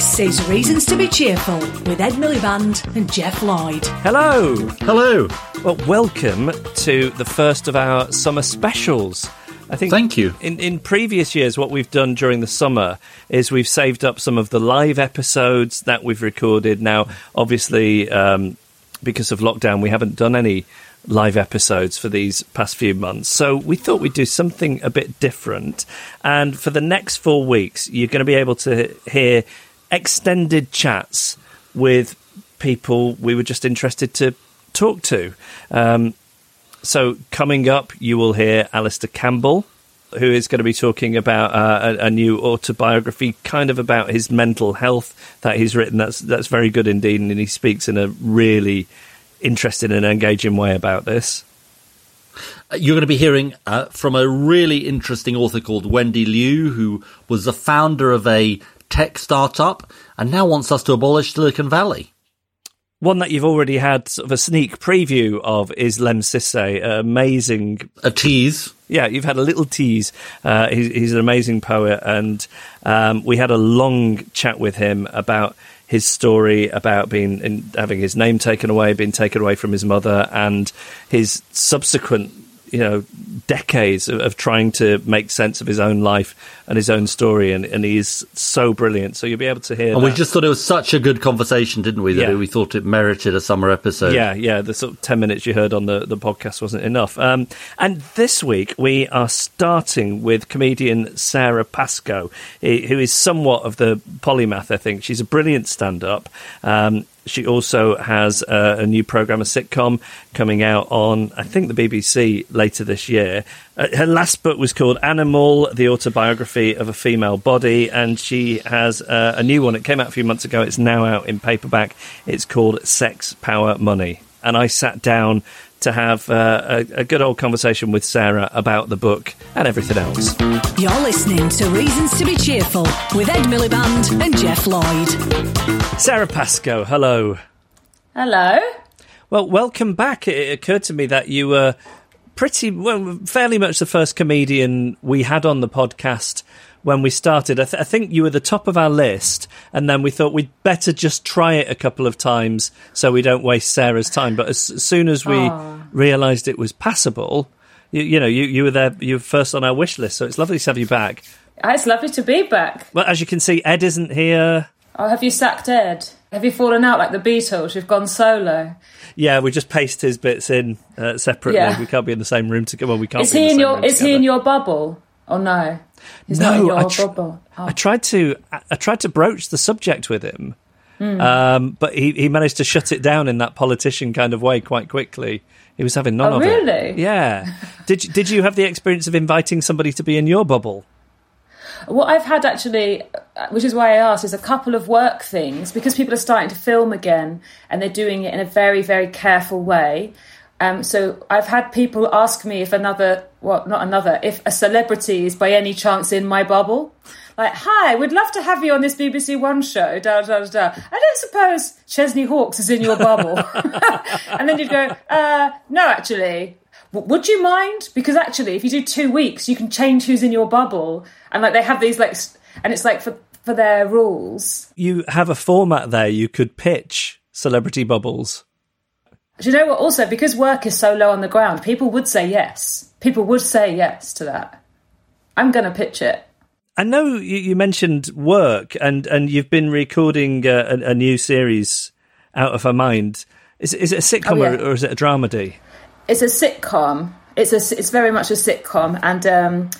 This is Reasons to be Cheerful with Ed Miliband and Geoff Lloyd. Hello. Hello. Well, welcome to the first of our summer specials. I think. Thank you. In, in previous years, what we've done during the summer is we've saved up some of the live episodes that we've recorded. Now, obviously, um, because of lockdown, we haven't done any live episodes for these past few months. So we thought we'd do something a bit different. And for the next four weeks, you're going to be able to hear extended chats with people we were just interested to talk to. Um, so coming up, you will hear Alastair Campbell. Who is going to be talking about uh, a, a, new autobiography, kind of about his mental health that he's written? That's that's very good indeed, and he speaks in a really interesting and engaging way about this. You're going to be hearing uh, from a really interesting author called Wendy Liu, who was the founder of a tech startup and now wants us to abolish Silicon Valley. One that you've already had sort of a sneak preview of is Lemn Sissay, amazing. A tease. Yeah, you've had a little tease. Uh, he's, he's, an amazing poet, and um, we had a long chat with him about his story about being in, having his name taken away, being taken away from his mother, and his subsequent you know decades of, of, trying to make sense of his own life and his own story, and, and he's so brilliant. So you'll be able to hear. And that. we just thought it was such a good conversation, didn't we? That Yeah. we thought it merited a summer episode. Yeah, yeah. The sort of ten minutes you heard on the, the podcast wasn't enough. Um, and this week we are starting with comedian Sara Pascoe, who is somewhat of the polymath. I think she's a brilliant stand-up. Um, she also has uh, a new program, a sitcom, coming out on I think the BBC later this year. Uh, her last book was called Animal: The Autobiography of a Female Body, and she has uh, a new one. It came out a few months ago. It's now out in paperback. It's called Sex, Power, Money. And I sat down to have uh, a, a good old conversation with Sara about the book and everything else. You're listening to Reasons to be Cheerful with Ed Miliband and Geoff Lloyd. Sara Pascoe, hello. Hello. Well, welcome back. It, it occurred to me that you were pretty well, fairly much the first comedian we had on the podcast when we started. I, th- I think you were the top of our list, and then we thought we'd better just try it a couple of times so we don't waste Sara's time. But as, as soon as we Aw. realised it was passable, you, you know, you, you were there, you were first on our wish list. So it's lovely to have you back. Ah, It's lovely to be back. Well, as you can see, Ed isn't here. Oh, have you sacked Ed? Have you fallen out like the Beatles? You've gone solo. Yeah, we just paste his bits in uh, separately. Yeah. We can't be in the same room together. Well, we can't. Is be he in, in the same your Is he in your bubble? Oh no, No, I tr- Oh. I tried to I tried to broach the subject with him, Hmm. um, but he, he managed to shut it down in that politician kind of way quite quickly. He was having none Oh, of really? it. Yeah. did you, did you have the experience of inviting somebody to be in your bubble? What I've had actually, uh, which is why I asked, is a couple of work things because people are starting to film again and they're doing it in a very, very careful way. Um, so I've had people ask me if another, well, not another, if a celebrity is by any chance in my bubble. Like, hi, we'd love to have you on this BBC One show. Da da da. I don't suppose Chesney Hawkes is in your bubble. and then you'd go, uh, no, actually, would you mind? Because actually, if you do two weeks, you can change who's in your bubble, and like they have these like, and it's like for for their rules. You have a format there you could pitch celebrity bubbles. Do you know what? Also, because work is so low on the ground, people would say yes. People would say yes to that. I'm going to pitch it. I know you, you mentioned work, and, and you've been recording uh, a, a new series, Out of Her Mind. Is, is it a sitcom Oh, yeah. or, or is it a dramedy? It's a sitcom. It's a. It's very much a sitcom, and um,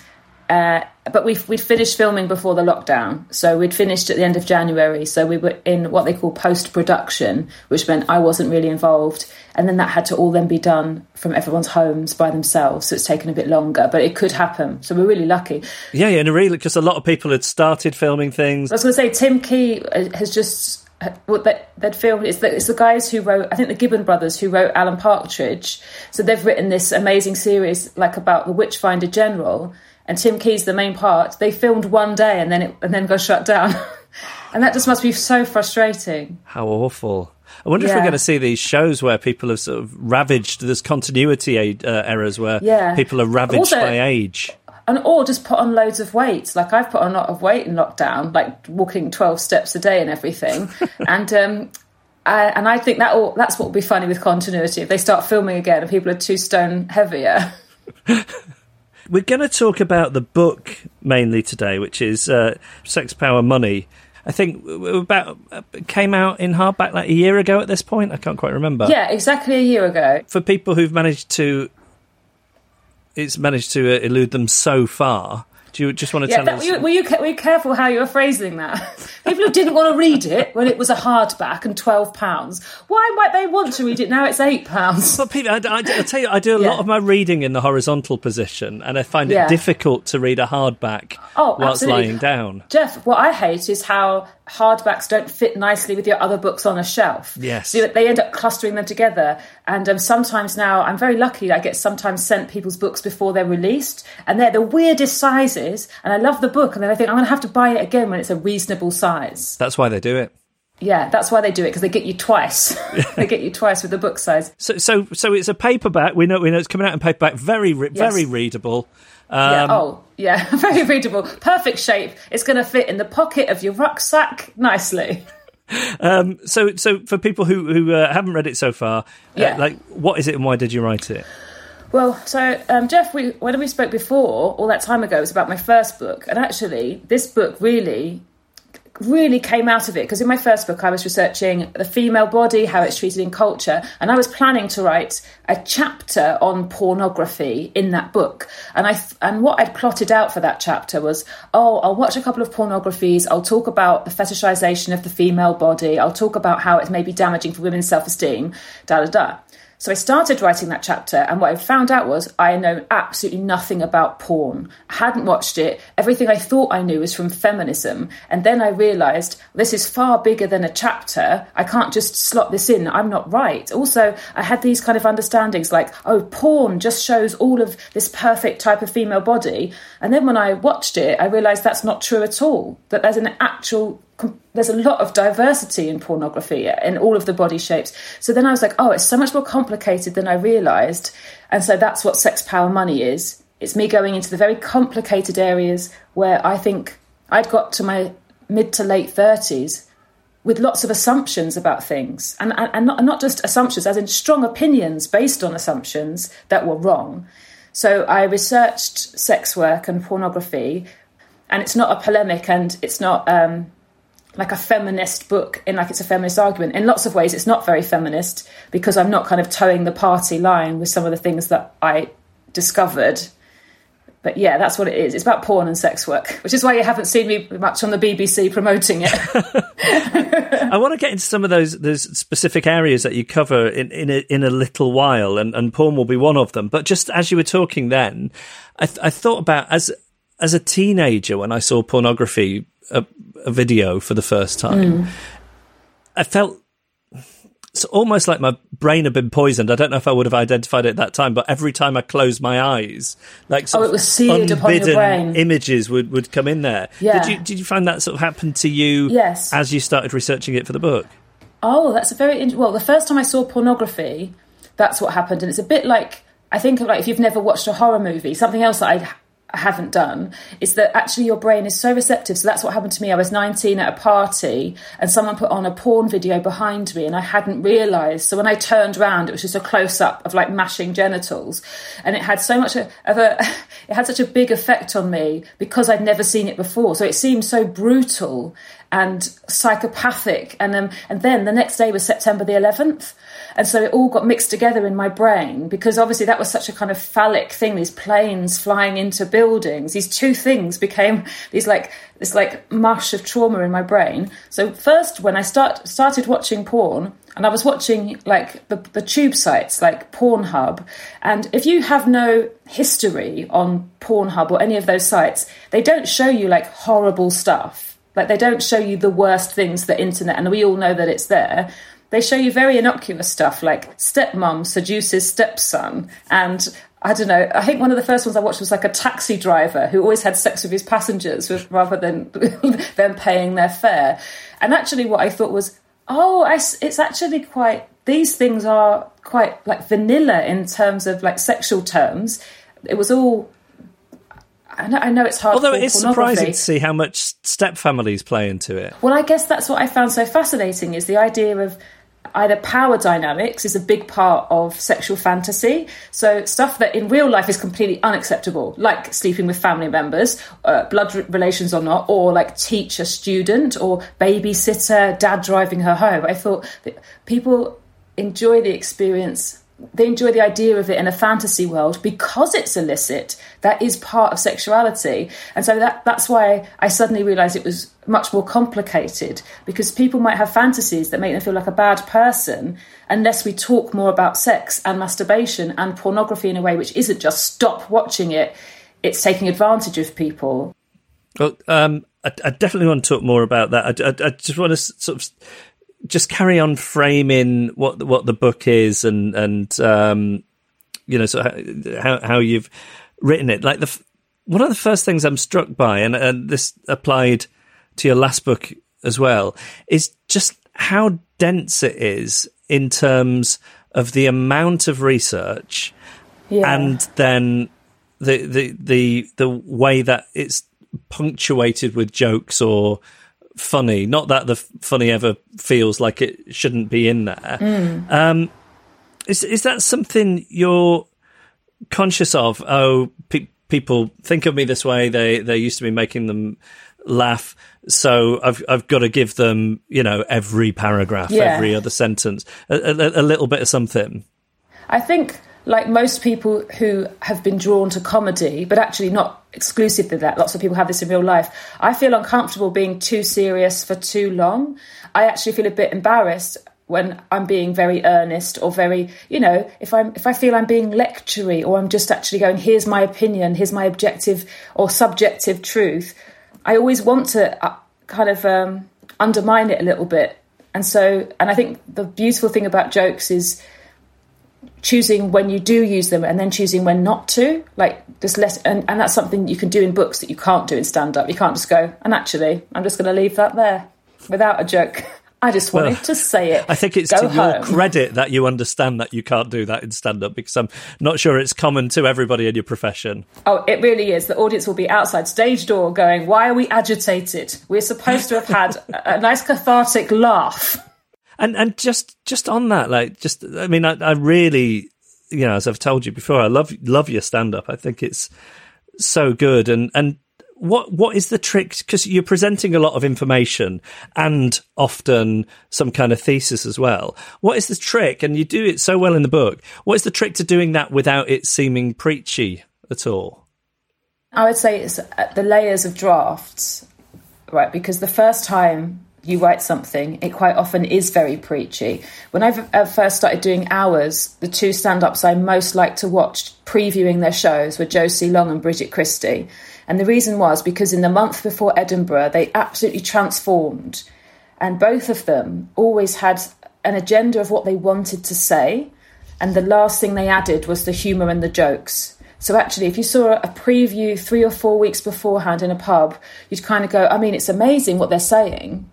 uh, but we we'd finished filming before the lockdown, so we'd finished at the end of January. So we were in what they call post production, which meant I wasn't really involved, and then that had to all then be done from everyone's homes by themselves. So it's taken a bit longer, but it could happen. So we're really lucky. Yeah, yeah, and really, because a lot of people had started filming things. I was going to say Tim Key uh, has just what that that film it's the, it's the guys who wrote I think the Gibbons brothers who wrote Alan Partridge so they've written this amazing series like about the Witchfinder General and Tim Key's the main part. They filmed one day and then it and then got shut down. And that just must be so frustrating. How awful. I wonder if we're going to see these shows where people have sort of ravaged, there's continuity uh, errors where Yeah. people are ravaged Also- by age. and or just put on loads of weight. Like I've put on a lot of weight in lockdown like walking 12 steps a day and everything. And um I, and I think that all, that's what will be funny with continuity. If they start filming again and people are two stone heavier We're going to talk about the book mainly today, which is uh, Sex, Power, Money. I think about uh, came out in hardback like a year ago at this point. I can't quite remember. Yeah, exactly a year ago. For people who've managed to, it's managed to uh, elude them so far. Do you just want to Yeah, tell that, us? were, you, were, you, were you careful how you were phrasing that? People who didn't want to read it when it was a hardback and twelve pounds. Why might they want to read it now? It's eight pounds. But people, I, I, I tell you, I do a Yeah. lot of my reading in the horizontal position, and I find Yeah. it difficult to read a hardback Oh, whilst absolutely. lying down. Geoff, what I hate is how hardbacks don't fit nicely with your other books on a shelf. Yes. So they end up clustering them together. And um, sometimes now, I'm very lucky, I get sometimes sent people's books before they're released, and they're the weirdest sizes. And I love the book, and then I think I'm going to have to buy it again when it's a reasonable size. That's why they do it. Yeah, that's why they do it, because they get you twice. they get you twice with the book size. So, so, so it's a paperback. We know, we know it's coming out in paperback. Very, re- Yes. very readable. Yeah. Um, Oh, yeah. Very readable. Perfect shape. It's going to fit in the pocket of your rucksack nicely. Um, So, so for people who who uh, haven't read it so far, Yeah. uh, like what is it and why did you write it? Well, so um, Geoff, we, when we spoke before, all that time ago, it was about my first book, and actually, this book really, really came out of it because in my first book, I was researching the female body, how it's treated in culture, and I was planning to write a chapter on pornography in that book. And I and what I'd plotted out for that chapter was, oh, I'll watch a couple of pornographies, I'll talk about the fetishization of the female body, I'll talk about how it may be damaging for women's self-esteem, da da da. So I started writing that chapter, and what I found out was I know absolutely nothing about porn. I hadn't watched it. Everything I thought I knew was from feminism. And then I realised this is far bigger than a chapter. I can't just slot this in. I'm not right. Also, I had these kind of understandings like, oh, porn just shows all of this perfect type of female body. And then when I watched it, I realised that's not true at all. That there's an actual there's a lot of diversity in pornography in all of the body shapes. So then I was like, oh, it's so much more complicated than I realised. And so that's what sex, power, money is. It's me going into the very complicated areas where I think I'd got to my mid to late 30s with lots of assumptions about things. And, and, and, not, and not just assumptions, as in strong opinions based on assumptions that were wrong. So I researched sex work and pornography, and it's not a polemic and it's not. Um, like a feminist book in like it's a feminist argument in lots of ways it's not very feminist because i'm not kind of towing the party line with some of the things that i discovered but yeah, that's what it is. It's about porn and sex work, which is why you haven't seen me much on the BBC promoting it. I want to get into some of those those specific areas that you cover in in a, in a little while, and, and porn will be one of them. But just as you were talking, then I, th- I thought about as as a teenager when I saw pornography a, a video for the first time, mm. I felt it's almost like my brain had been poisoned. I don't know if I would have identified it at that time, but every time I closed my eyes, like oh, it was seared upon your brain. images would, would come in there. Yeah. Did you did you find that sort of happened to you? Yes. As you started researching it for the book. Oh, that's a very well. The first time I saw pornography, that's what happened, and it's a bit like I think of like if you've never watched a horror movie, something else that I haven't done is that actually your brain is so receptive. So that's what happened to me. I was 19 at a party and someone put on a porn video behind me and I hadn't realized. So when I turned around, it was just a close up of like mashing genitals. And it had so much of a, it had such a big effect on me because I'd never seen it before. So it seemed so brutal and psychopathic. And then, and then the next day was September the 11th. And so it all got mixed together in my brain because obviously that was such a kind of phallic thing, these planes flying into buildings. These two things became these like this like mush of trauma in my brain. So first when I start started watching porn, and I was watching like the, the tube sites like Pornhub, and if you have no history on Pornhub or any of those sites, they don't show you like horrible stuff. Like they don't show you the worst things the internet, and we all know that it's there they show you very innocuous stuff like stepmom seduces stepson and I don't know. I think one of the first ones I watched was like a taxi driver who always had sex with his passengers with, rather than them paying their fare. And actually, what I thought was, oh, I, it's actually quite. These things are quite like vanilla in terms of like sexual terms. It was all I know, I know it's hard. Although it is surprising to see how much step families play into it. Well, I guess that's what I found so fascinating is the idea of either power dynamics is a big part of sexual fantasy. So stuff that in real life is completely unacceptable, like sleeping with family members, uh, blood relations or not, or like teacher student or babysitter, dad driving her home. I thought people enjoy the experience they enjoy the idea of it in a fantasy world because it's illicit. That is part of sexuality, and so that that's why I suddenly realised it was much more complicated because people might have fantasies that make them feel like a bad person unless we talk more about sex and masturbation and pornography in a way which isn't just stop watching it; it's taking advantage of people. Well, um, I, I, definitely want to talk more about that. I, I, I just want to sort of just carry on framing what what the book is and and um, you know so how how you've written it. Like the one of the first things I'm struck by, and, and this applied to your last book as well, is just how dense it is in terms of the amount of research yeah. and then the, the the the way that it's punctuated with jokes or funny. Not that the funny ever feels like it shouldn't be in there. Mm. Um, is is that something you're conscious of? Oh, pe- people think of me this way. They they used to be making them laugh. So I've I've got to give them, you know, every paragraph, yeah. every other sentence, a, a, a little bit of something. I think like most people who have been drawn to comedy, but actually not exclusively that, lots of people have this in real life. I feel uncomfortable being too serious for too long. I actually feel a bit embarrassed when I'm being very earnest or very, you know, if I'm if I feel I'm being lectury or I'm just actually going, here's my opinion, here's my objective or subjective truth. I always want to uh, kind of um, undermine it a little bit, and so, and I think the beautiful thing about jokes is choosing when you do use them and then choosing when not to like just less and, and that's something you can do in books that you can't do in stand up you can't just go and actually i'm just going to leave that there without a joke. I just wanted well, to say it. I think it's go to home. your credit that you understand that you can't do that in stand up because i'm not sure it's common to everybody in your profession. Oh it really is. The audience will be outside stage door going why are we agitated? We're supposed to have had a nice cathartic laugh and and just just on that, like just I mean, I, I really, you know, as I've told you before, I love love your stand up. I think it's so good. And and what what is the trick? Because you're presenting a lot of information and often some kind of thesis as well. What is the trick? And you do it so well in the book. What is the trick to doing that without it seeming preachy at all? I would say it's uh, the layers of drafts, right? Because the first time you write something, it quite often is very preachy. When I uh, first started doing hours, the two stand ups I most liked to watch previewing their shows were Josie Long and Bridget Christie. And the reason was because in the month before Edinburgh, they absolutely transformed. And both of them always had an agenda of what they wanted to say. And the last thing they added was the humour and the jokes. So actually, if you saw a preview three or four weeks beforehand in a pub, you'd kind of go, I mean, it's amazing what they're saying,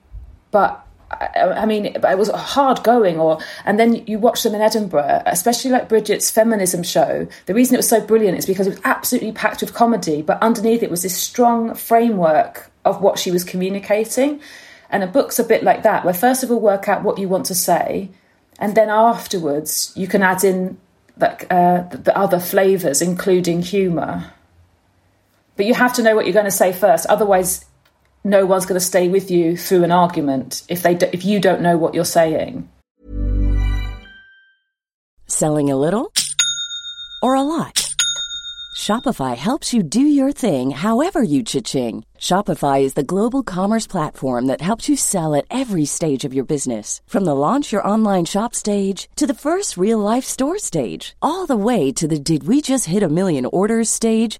but I, mean, it was hard going. Or and then you watch them in Edinburgh, especially like Bridget's feminism show. The reason it was so brilliant is because it was absolutely packed with comedy, but underneath it was this strong framework of what she was communicating. And a book's a bit like that, where first of all work out what you want to say, and then afterwards you can add in like uh, the other flavors, including humor. But you have to know what you're going to say first, otherwise, no one's going to stay with you through an argument if they do, if you don't know what you're saying. Selling a little or a lot. Shopify helps you do your thing however you cha-ching. Shopify is the global commerce platform that helps you sell at every stage of your business. From the launch your online shop stage to the first real life store stage, all the way to the did we just hit a million orders stage.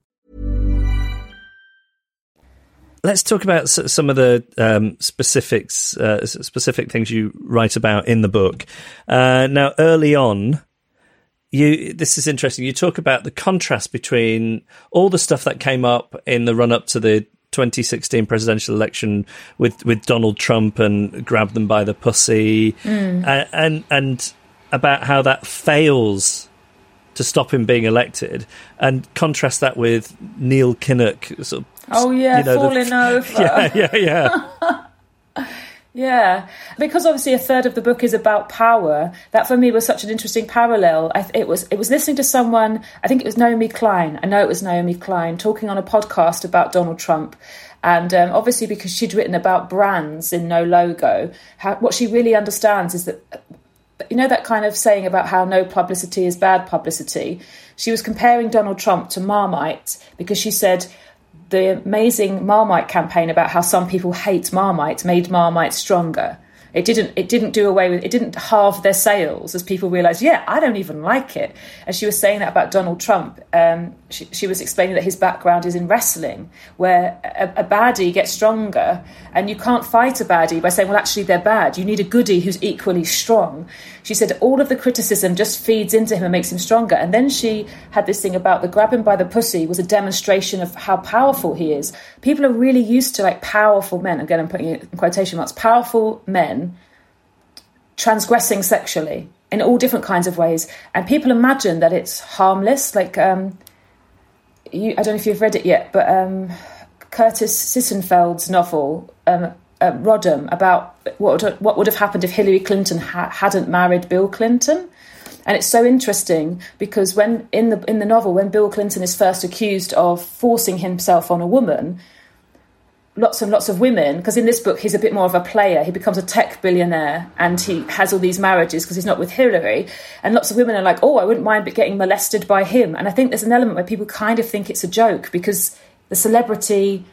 Let's talk about some of the um, specifics, uh, specific things you write about in the book. Uh, now, early on, you this is interesting. You talk about the contrast between all the stuff that came up in the run up to the 2016 presidential election with with Donald Trump and grab them by the pussy, mm. and, and and about how that fails to stop him being elected, and contrast that with Neil Kinnock sort of Oh yeah, you know, falling the, over. Yeah, yeah, yeah. yeah, because obviously a third of the book is about power. That for me was such an interesting parallel. I, it was it was listening to someone. I think it was Naomi Klein. I know it was Naomi Klein talking on a podcast about Donald Trump. And um, obviously, because she'd written about brands in No Logo, how, what she really understands is that you know that kind of saying about how no publicity is bad publicity. She was comparing Donald Trump to Marmite because she said the amazing Marmite campaign about how some people hate Marmite made Marmite stronger. It didn't. It didn't do away with. It didn't halve their sales as people realised. Yeah, I don't even like it. And she was saying that about Donald Trump. Um, she, she, was explaining that his background is in wrestling, where a, a, baddie gets stronger, and you can't fight a baddie by saying, "Well, actually, they're bad." You need a goodie who's equally strong. She said all of the criticism just feeds into him and makes him stronger. And then she had this thing about the grab him by the pussy was a demonstration of how powerful he is. People are really used to like powerful men. Again, I'm putting it in quotation marks. Powerful men transgressing sexually in all different kinds of ways, and people imagine that it's harmless. Like, um, you, I don't know if you've read it yet, but um, Curtis Sittenfeld's novel um, uh, Rodham about what would, what would have happened if Hillary Clinton ha- hadn't married Bill Clinton. And it's so interesting because when in the in the novel, when Bill Clinton is first accused of forcing himself on a woman, lots and lots of women, because in this book he's a bit more of a player. He becomes a tech billionaire and he has all these marriages because he's not with Hillary. And lots of women are like, oh, I wouldn't mind getting molested by him. And I think there's an element where people kind of think it's a joke because the celebrity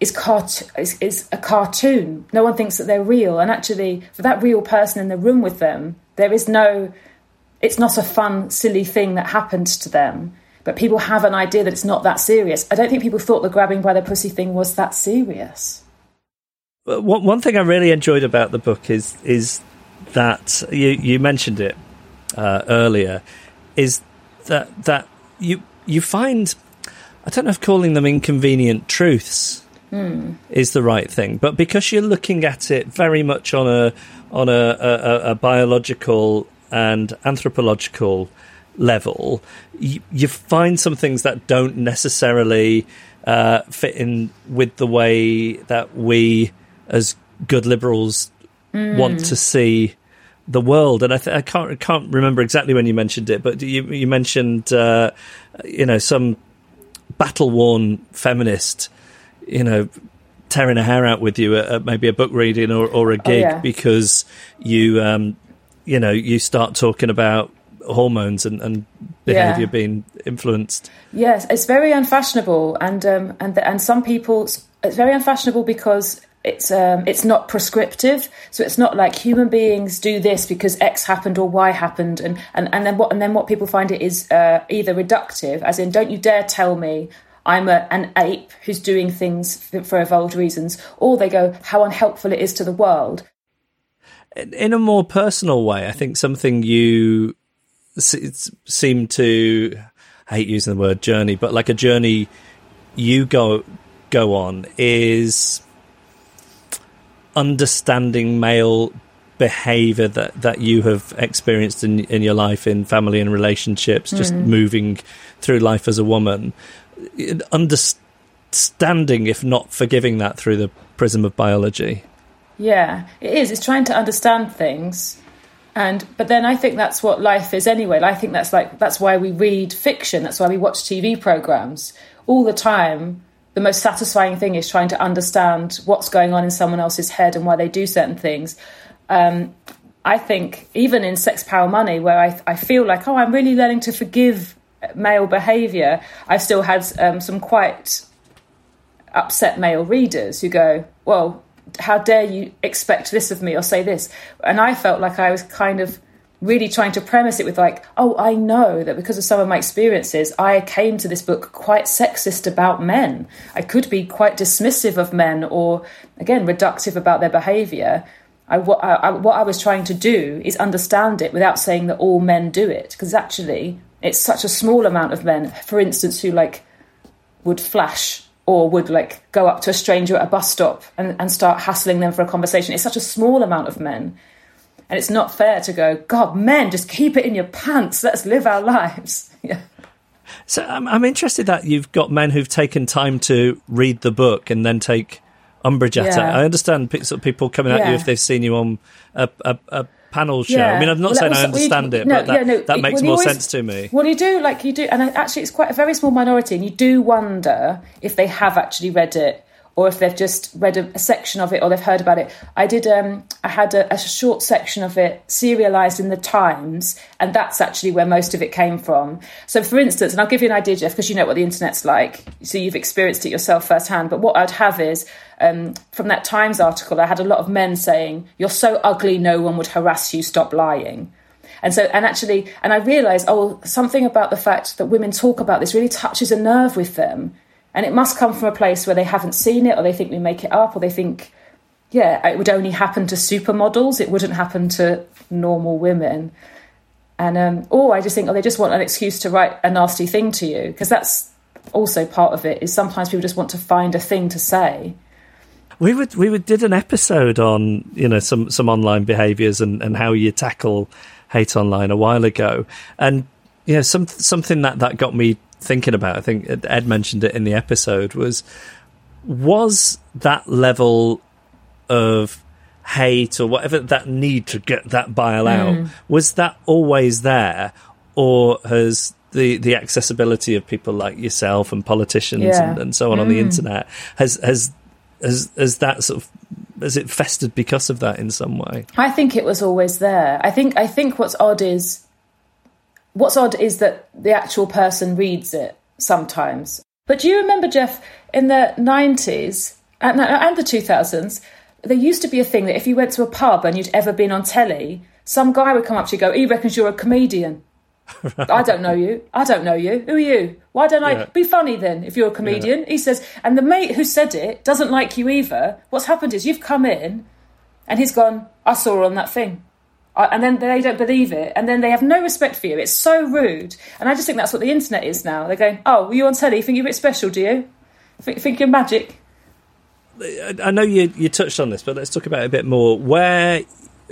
is, cart- is, is a cartoon. No one thinks that they're real. And actually, for that real person in the room with them, there is no, it's not a fun, silly thing that happened to them. But people have an idea that it's not that serious. I don't think people thought the grabbing by the pussy thing was that serious. One, one thing I really enjoyed about the book is is that you you mentioned it uh, earlier is that that you you find I don't know if calling them inconvenient truths mm. is the right thing, but because you're looking at it very much on a on a, a, a biological and anthropological level, you, you, find some things that don't necessarily uh, fit in with the way that we, as good liberals, mm. want to see the world. And I, th- I can't I can't remember exactly when you mentioned it, but you you mentioned uh, you know some battle worn feminist you know, tearing a hair out with you at, at maybe a book reading or, or a gig oh, yeah. because you, um, you know, you start talking about hormones and, and behavior Yeah. being influenced. Yes, it's very unfashionable, and um, and and some people it's very unfashionable because it's um, it's not prescriptive. So it's not like human beings do this because X happened or Y happened, and and, and then what and then what people find it is uh, either reductive, as in don't you dare tell me. I'm a, an ape who's doing things for, for evolved reasons, or they go, how unhelpful it is to the world. In a more personal way, I think something you seem to I hate using the word journey, but like a journey you go go on is understanding male behavior that, that you have experienced in in your life in family and relationships just Mhm. moving through life as a woman understanding if not forgiving that through the prism of biology Yeah, it is. It's trying to understand things. And but then I think that's what life is anyway. I think that's like that's why we read fiction, that's why we watch TV programs all the time. The most satisfying thing is trying to understand what's going on in someone else's head and why they do certain things. Um, I think even in Sex Power Money, where I, I feel like, oh, I'm really learning to forgive male behaviour, I've still had um, some quite upset male readers who go, well, how dare you expect this of me or say this? And I felt like I was kind of really trying to premise it with, like, oh, I know that because of some of my experiences, I came to this book quite sexist about men. I could be quite dismissive of men or, again, reductive about their behaviour. I, what, I, what I was trying to do is understand it without saying that all men do it, because actually, it's such a small amount of men, for instance, who like would flash or would like go up to a stranger at a bus stop and, and start hassling them for a conversation. It's such a small amount of men. And it's not fair to go, God, men, just keep it in your pants. Let's live our lives. Yeah. so I'm, I'm interested that you've got men who've taken time to read the book and then take umbrage at it I understand people coming at you if they've seen you on a, a, a panel show Yeah. I mean I'm not Well, saying I was- well, you- understand it no, but that, yeah, no, that makes well, more always- sense to me Well, you do, like you do, and actually, it's quite a very small minority, and you do wonder if they have actually read it or if they've just read a, a section of it or they've heard about it. I did, um, I had a, a short section of it serialized in the Times, and that's actually where most of it came from. So, for instance, and I'll give you an idea, Geoff, because you know what the internet's like, so you've experienced it yourself firsthand. But what I'd have is um, from that Times article, I had a lot of men saying, "You're so ugly, no one would harass you. Stop lying." And so, and actually, and I realised, oh, something about the fact that women talk about this really touches a nerve with them. And it must come from a place where they haven't seen it, or they think we make it up, or they think, yeah, it would only happen to supermodels. It wouldn't happen to normal women. And, um, or I just think, oh, they just want an excuse to write a nasty thing to you. Because that's also part of it, is sometimes people just want to find a thing to say. We would we would did an episode on you know some some online behaviors and and how you tackle hate online a while ago and you know some something that that got me thinking about i think ed mentioned it in the episode was was that level of hate or whatever that need to get that bile out Mm. was that always there or has the the accessibility of people like yourself and politicians Yeah. and, and so on on the Mm. internet has has has has that sort of has it festered because of that in some way I think it was always there. I think I think what's odd is what's odd is that the actual person reads it sometimes. But do you remember Geoff in the nineties uh, and, and the two thousands? There used to be a thing that if you went to a pub and you'd ever been on telly, some guy would come up to you and go, "He reckons you're a comedian." I don't know you. I don't know you. Who are you? Why don't I Yeah. be funny then if you're a comedian? He says, and the mate who said it doesn't like you either. What's happened is you've come in and he's gone, I saw her on that thing. I- And then they don't believe it. And then they have no respect for you. It's so rude. And I just think that's what the internet is now. They're going, oh, were you on telly? Think you're a bit special, do you? Think, think you're magic? I know you you touched on this, but let's talk about it a bit more. Where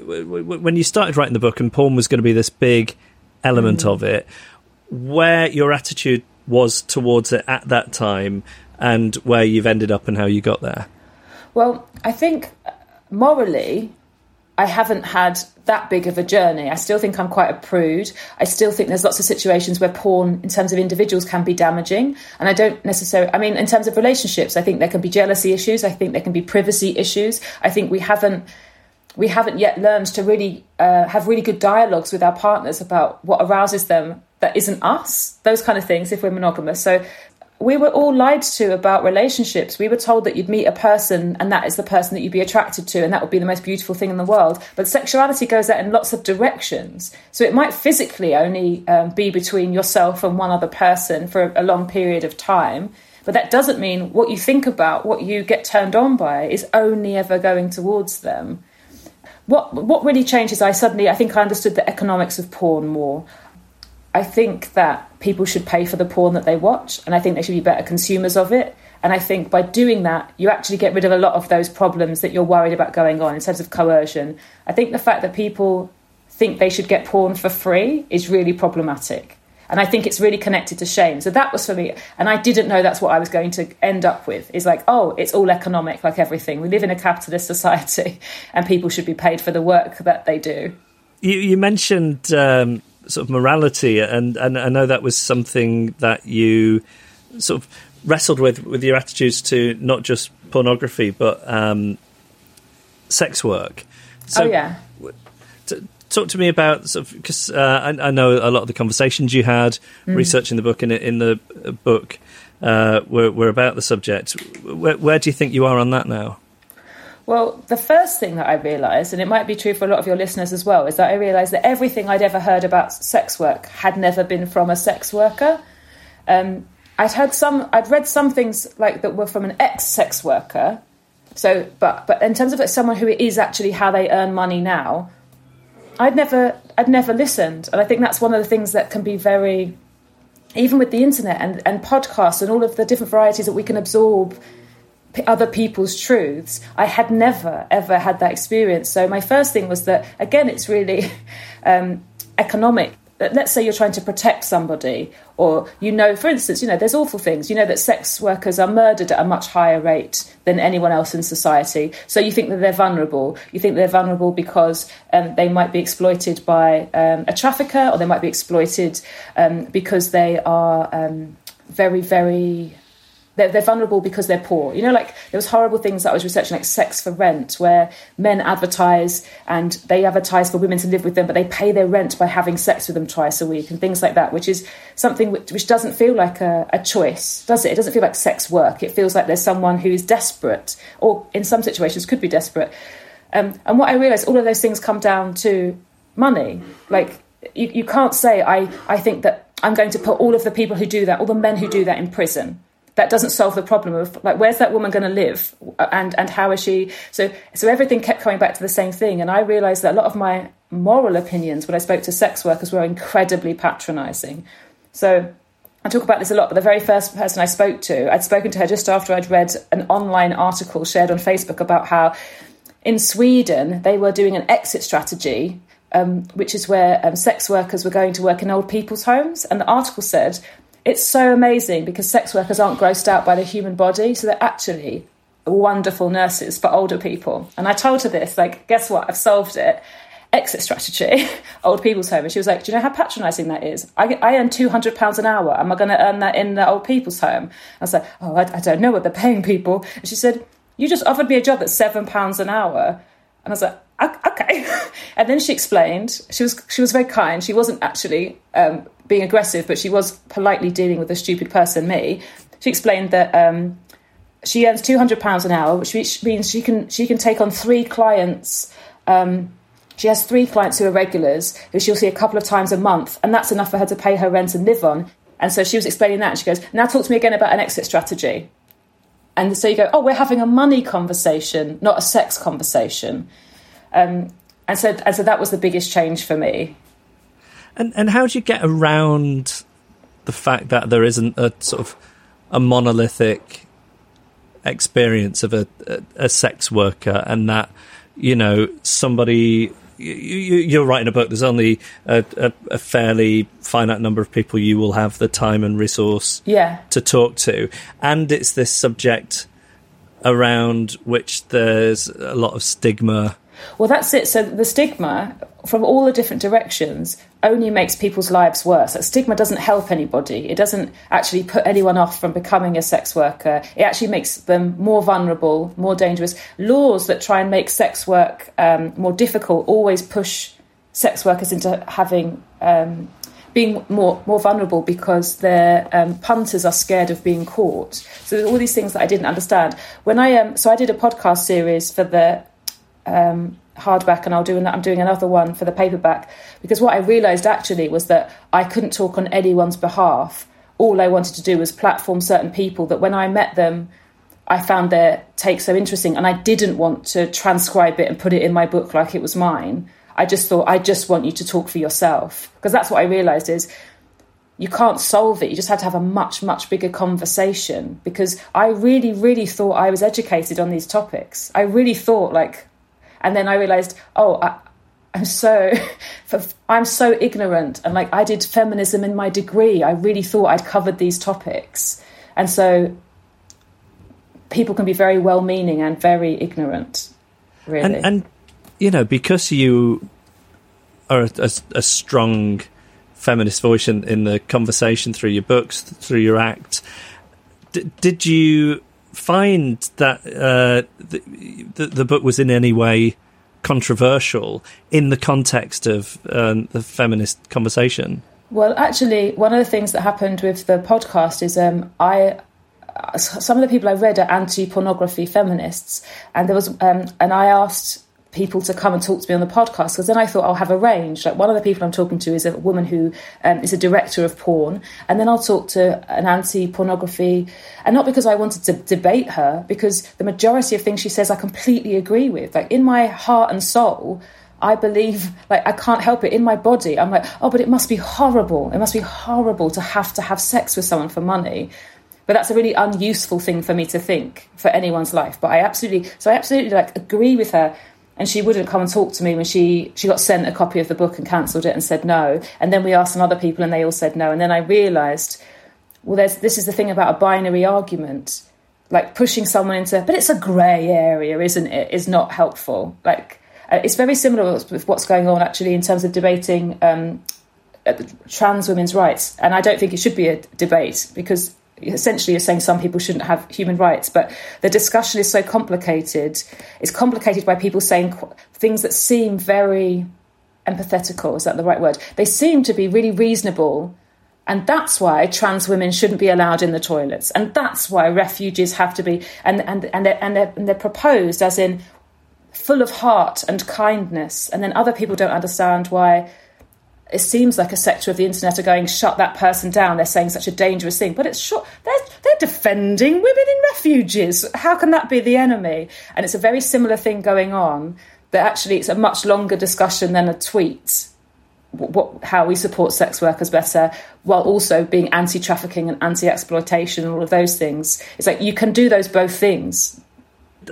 when you started writing the book and porn was going to be this big element Mm. of it, where your attitude was towards it at that time, and where you've ended up and how you got there. Well, I think uh, morally, I haven't had that big of a journey. I still think I'm quite a prude. I still think there's lots of situations where porn, in terms of individuals, can be damaging. And I don't necessarily, I mean, in terms of relationships, I think there can be jealousy issues. I think there can be privacy issues. I think we haven't. We haven't yet learned to really uh, have really good dialogues with our partners about what arouses them that isn't us, those kind of things, if we're monogamous. So we were all lied to about relationships. We were told that you'd meet a person and that is the person that you'd be attracted to and that would be the most beautiful thing in the world. But sexuality goes out in lots of directions. So it might physically only um, be between yourself and one other person for a long period of time. But that doesn't mean what you think about, what you get turned on by, is only ever going towards them. What what really changed is I suddenly I think I understood the economics of porn more. I think that people should pay for the porn that they watch, and I think they should be better consumers of it. And I think by doing that, you actually get rid of a lot of those problems that you're worried about going on in terms of coercion. I think the fact that people think they should get porn for free is really problematic. And I think it's really connected to shame. So that was for me. And I didn't know that's what I was going to end up with. Is like, oh, it's all economic, like everything. We live in a capitalist society, and people should be paid for the work that they do. You, you mentioned um, sort of morality, and, and I know that was something that you sort of wrestled with with your attitudes to not just pornography but um, sex work. So oh yeah. t- talk to me about sort of because uh, I, I know a lot of the conversations you had Mm. researching the book and in the uh, book uh, were, were about the subject. Where, where do you think you are on that now? Well, the first thing that I realised, and it might be true for a lot of your listeners as well, is that I realised that everything I'd ever heard about sex work had never been from a sex worker. Um, I'd heard some, I'd read some things like that were from an ex-sex worker. So, but but in terms of like someone who it is actually how they earn money now, I'd never, I'd never listened, and I think that's one of the things that can be very, even with the internet and and podcasts and all of the different varieties that we can absorb other people's truths. I had never ever had that experience. So my first thing was that again, it's really um, economic. Let's say you're trying to protect somebody, or you know, for instance, you know, there's awful things. You know that sex workers are murdered at a much higher rate than anyone else in society. So you think that they're vulnerable. You think they're vulnerable because um, they might be exploited by um, a trafficker, or they might be exploited um, because they are um, very, very they're, they're vulnerable because they're poor. You know, like there was horrible things that I was researching, like sex for rent, where men advertise and they advertise for women to live with them, but they pay their rent by having sex with them twice a week and things like that, which is something which, which doesn't feel like a, a choice, does it? It doesn't feel like sex work. It feels like there's someone who is desperate, or in some situations could be desperate. Um, and what I realised, all of those things come down to money. Like you, you can't say I, I think that I'm going to put all of the people who do that, all the men who do that in prison that doesn't solve the problem of like where's that woman going to live? And and how is she? So so everything kept coming back to the same thing. And i realized that a lot of my moral opinions when i spoke to sex workers were incredibly patronizing. So I talk about this a lot, but the very first person I spoke to, I'd spoken to her just after I'd read an online article shared on Facebook about how in Sweden they were doing an exit strategy, um, which is where um, sex workers were going to work in old people's homes. And the article said it's so amazing because sex workers aren't grossed out by the human body, so they're actually wonderful nurses for older people. And I told her this, like, guess what? I've solved it. Exit strategy, old people's home. And she was like, Do you know how patronising that is? I, I earn £200 an hour. Am I going to earn that in the old people's home? I was like, Oh, I, I don't know what they're paying people. And she said, You just offered me a job at £7 an hour. And I was like, okay. And then she explained. She was she was very kind. She wasn't actually um, being aggressive, but she was politely dealing with a stupid person, me. She explained that um, she earns two hundred pounds an hour, which means she can she can take on three clients. Um, she has three clients who are regulars, who she'll see a couple of times a month, and that's enough for her to pay her rent and live on. And so she was explaining that, and she goes, "Now talk to me again about an exit strategy." And so you go, "Oh, we're having a money conversation, not a sex conversation." Um, and so, and so that was the biggest change for me. And and how do you get around the fact that there isn't a sort of a monolithic experience of a, a, a sex worker, and that you know somebody you, are writing a book. There's only a, a, a, fairly finite number of people you will have the time and resource yeah. to talk to, and it's this subject around which there's a lot of stigma well, that's it. So the stigma from all the different directions only makes people's lives worse. That stigma doesn't help anybody. It doesn't actually put anyone off from becoming a sex worker. It actually makes them more vulnerable, more dangerous. Laws that try and make sex work um, more difficult always push sex workers into having. Um, being more more vulnerable because their um, punters are scared of being caught. So all these things that I didn't understand when I um, so I did a podcast series for the um, hardback and I'll do I'm doing another one for the paperback. Because what I realized actually was that I couldn't talk on anyone's behalf. All I wanted to do was platform certain people that when I met them I found their take so interesting and I didn't want to transcribe it and put it in my book like it was mine. I just thought I just want you to talk for yourself. Because that's what I realized is you can't solve it. You just have to have a much, much bigger conversation. Because I really, really thought I was educated on these topics. I really thought, like, and then I realized, oh, I, I'm so, I'm so ignorant, and like I did feminism in my degree. I really thought I'd covered these topics, and so people can be very well-meaning and very ignorant, really. And, and you know, because you are a, a, a strong feminist voice in, in, the conversation through your books, through your act, d- did you find that uh, the, the, book was in any way controversial in the context of um, the feminist conversation? Well, actually, one of the things that happened with the podcast is um, I some of the people I read are anti-pornography feminists, and there was um, and I asked people to come and talk to me on the podcast because then I thought I'll have a range. Like one of the people I'm talking to is a woman who um, is a director of porn, and then I'll talk to an anti-pornography, and not because I wanted to debate her, because the majority of things she says I completely agree with. Like in my heart and soul. I believe, like, I can't help it in my body. I'm like, oh, but it must be horrible. It must be horrible to have to have sex with someone for money. But that's a really unuseful thing for me to think for anyone's life. But I absolutely, so I absolutely like agree with her and she wouldn't come and talk to me when she she got sent a copy of the book and cancelled it and said no. And then we asked some other people and they all said no. And then i realized well there's this is the thing about a binary argument. Like pushing someone into but it's a grey area isn't it? Is not helpful. Like uh, it's very similar with what's going on actually in terms of debating um, uh, trans women's rights. And i don't think it should be a debate because essentially you're saying some people shouldn't have human rights, but the discussion is so complicated. It's complicated by people saying things that seem very empathetical. Is that the right word? They seem to be really reasonable. And that's why trans women shouldn't be allowed in the toilets. And that's why refugees have to be, and, and, and, they're, and, they're, and they're proposed as in full of heart and kindness. And then other people don't understand why it seems like a sector of the internet are going, shut that person down. They're saying such a dangerous thing. But it's sure they're, they're defending women in refuges. How can that be the enemy? And it's a very similar thing going on, that actually it's a much longer discussion than a tweet. What, how we support sex workers better while also being anti trafficking and anti exploitation and all of those things. It's like you can do those both things.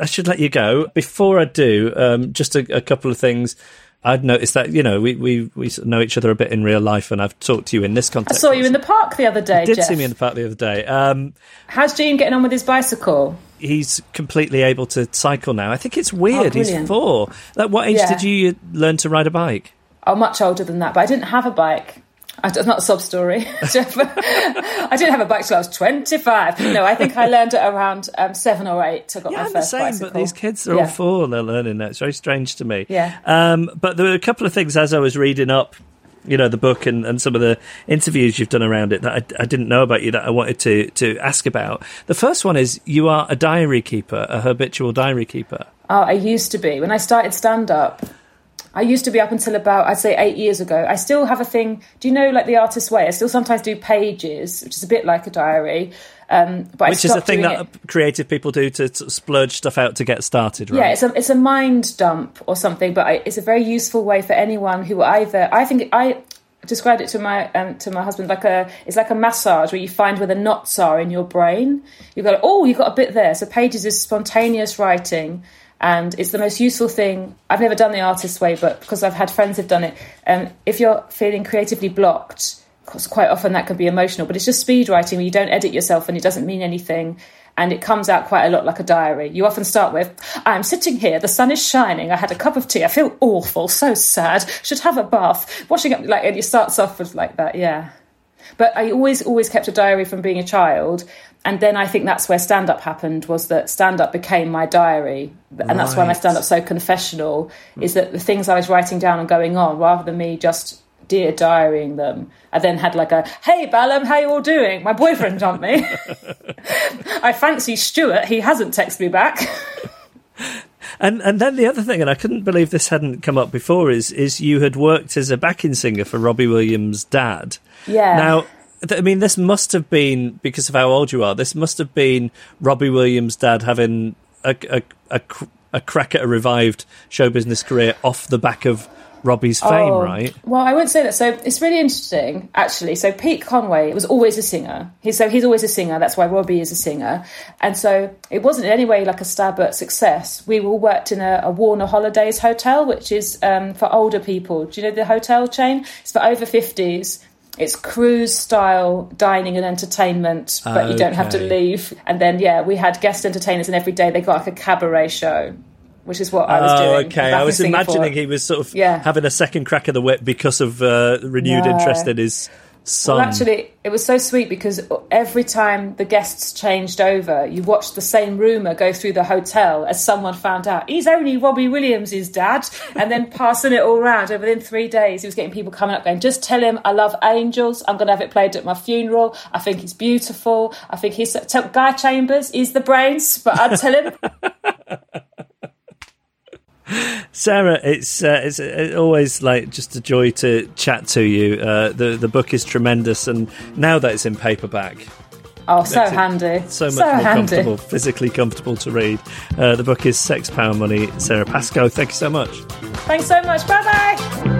I should let you go. Before I do, um, just a, a couple of things. I'd noticed that you know we we we know each other a bit in real life, and I've talked to you in this context. I saw you in the park the other day. You did Geoff. see me in the park the other day. Um, How's Gene getting on with his bicycle? he's completely able to cycle now. I think it's weird. he's four. Like, what age Yeah. did you learn to ride a bike? I'm much older than that, but I didn't have a bike. I, not a sob story. I didn't have a bike till I was 25. No, I think I learned it around um, seven or eight. I got Yeah, my I'm the first same, bicycle. but these kids are Yeah. all four and they're learning that. It's very strange to me. Yeah. Um, but there were a couple of things as I was reading up, you know, the book and, and some of the interviews you've done around it that I, I didn't know about you that I wanted to, to ask about. The first one is you are a diary keeper, a habitual diary keeper. Oh, I used to be. When I started stand up, I used to be up until about, I'd say, eight years ago. I still have a thing. Do you know, like the artist's way? I still sometimes do pages, which is a bit like a diary. Um, but I Which is a thing that it. creative people do to, to splurge stuff out to get started, right? Yeah, it's a it's a mind dump or something, but I, it's a very useful way for anyone who either I think I described it to my um, to my husband like a it's like a massage where you find where the knots are in your brain. You go, oh, you got a bit there. So pages is spontaneous writing. And it's the most useful thing. I've never done the artist way, but because I've had friends who've done it. Um, if you're feeling creatively blocked, 'cause quite often that can be emotional, but it's just speed writing where you don't edit yourself and it doesn't mean anything. And it comes out quite a lot like a diary. You often start with, I'm sitting here, the sun is shining, I had a cup of tea, I feel awful, so sad, should have a bath, washing up, like, and it starts off with like that, yeah. But I always, always kept a diary from being a child. And then I think that's where stand up happened was that stand up became my diary. And that's why my Right. stand up's so confessional, is that the things I was writing down and going on, rather than me just dear diarying them, I then had like a, hey Balham, how you all doing? My boyfriend dumped me. I fancy Stuart, he hasn't texted me back. And and then the other thing, and I couldn't believe this hadn't come up before, is is you had worked as a backing singer for Robbie Williams' dad. Yeah. Now, I mean, this must have been because of how old you are. This must have been Robbie Williams' dad having a a, a, a crack at a revived show business career off the back of Robbie's fame, Oh, right? Well, I wouldn't say that. So it's really interesting, actually. So Pete Conway was always a singer. He's so he's always a singer. That's why Robbie is a singer. And so it wasn't in any way like a stab at success. We all worked in a, a Warner Holidays hotel, which is um, for older people. Do you know the hotel chain? It's for over fifties. It's cruise style dining and entertainment, but you don't have to leave. And then yeah, we had guest entertainers, and every day they got like a cabaret show. Which is what I was Oh, doing. okay. I was imagining he was sort of Yeah. having a second crack of the whip because of uh, renewed No. interest in his son. Well, actually, it was so sweet because every time the guests changed over, you watched the same rumour go through the hotel as someone found out he's only Robbie Williams' dad, and then passing it all around. And within three days, he was getting people coming up going, "Just tell him I love Angels. I'm going to have it played at my funeral. I think he's beautiful. I think he's Guy Chambers. He's the brains, but I'd tell him." Sara, it's uh, it's always like just a joy to chat to you. Uh, the the book is tremendous, and now that it's in paperback, Oh, so handy. so much so more handy. comfortable, physically comfortable to read. Uh, the book is Sex, Power, Money. Sara Pascoe, thank you so much. Thanks so much. Bye bye.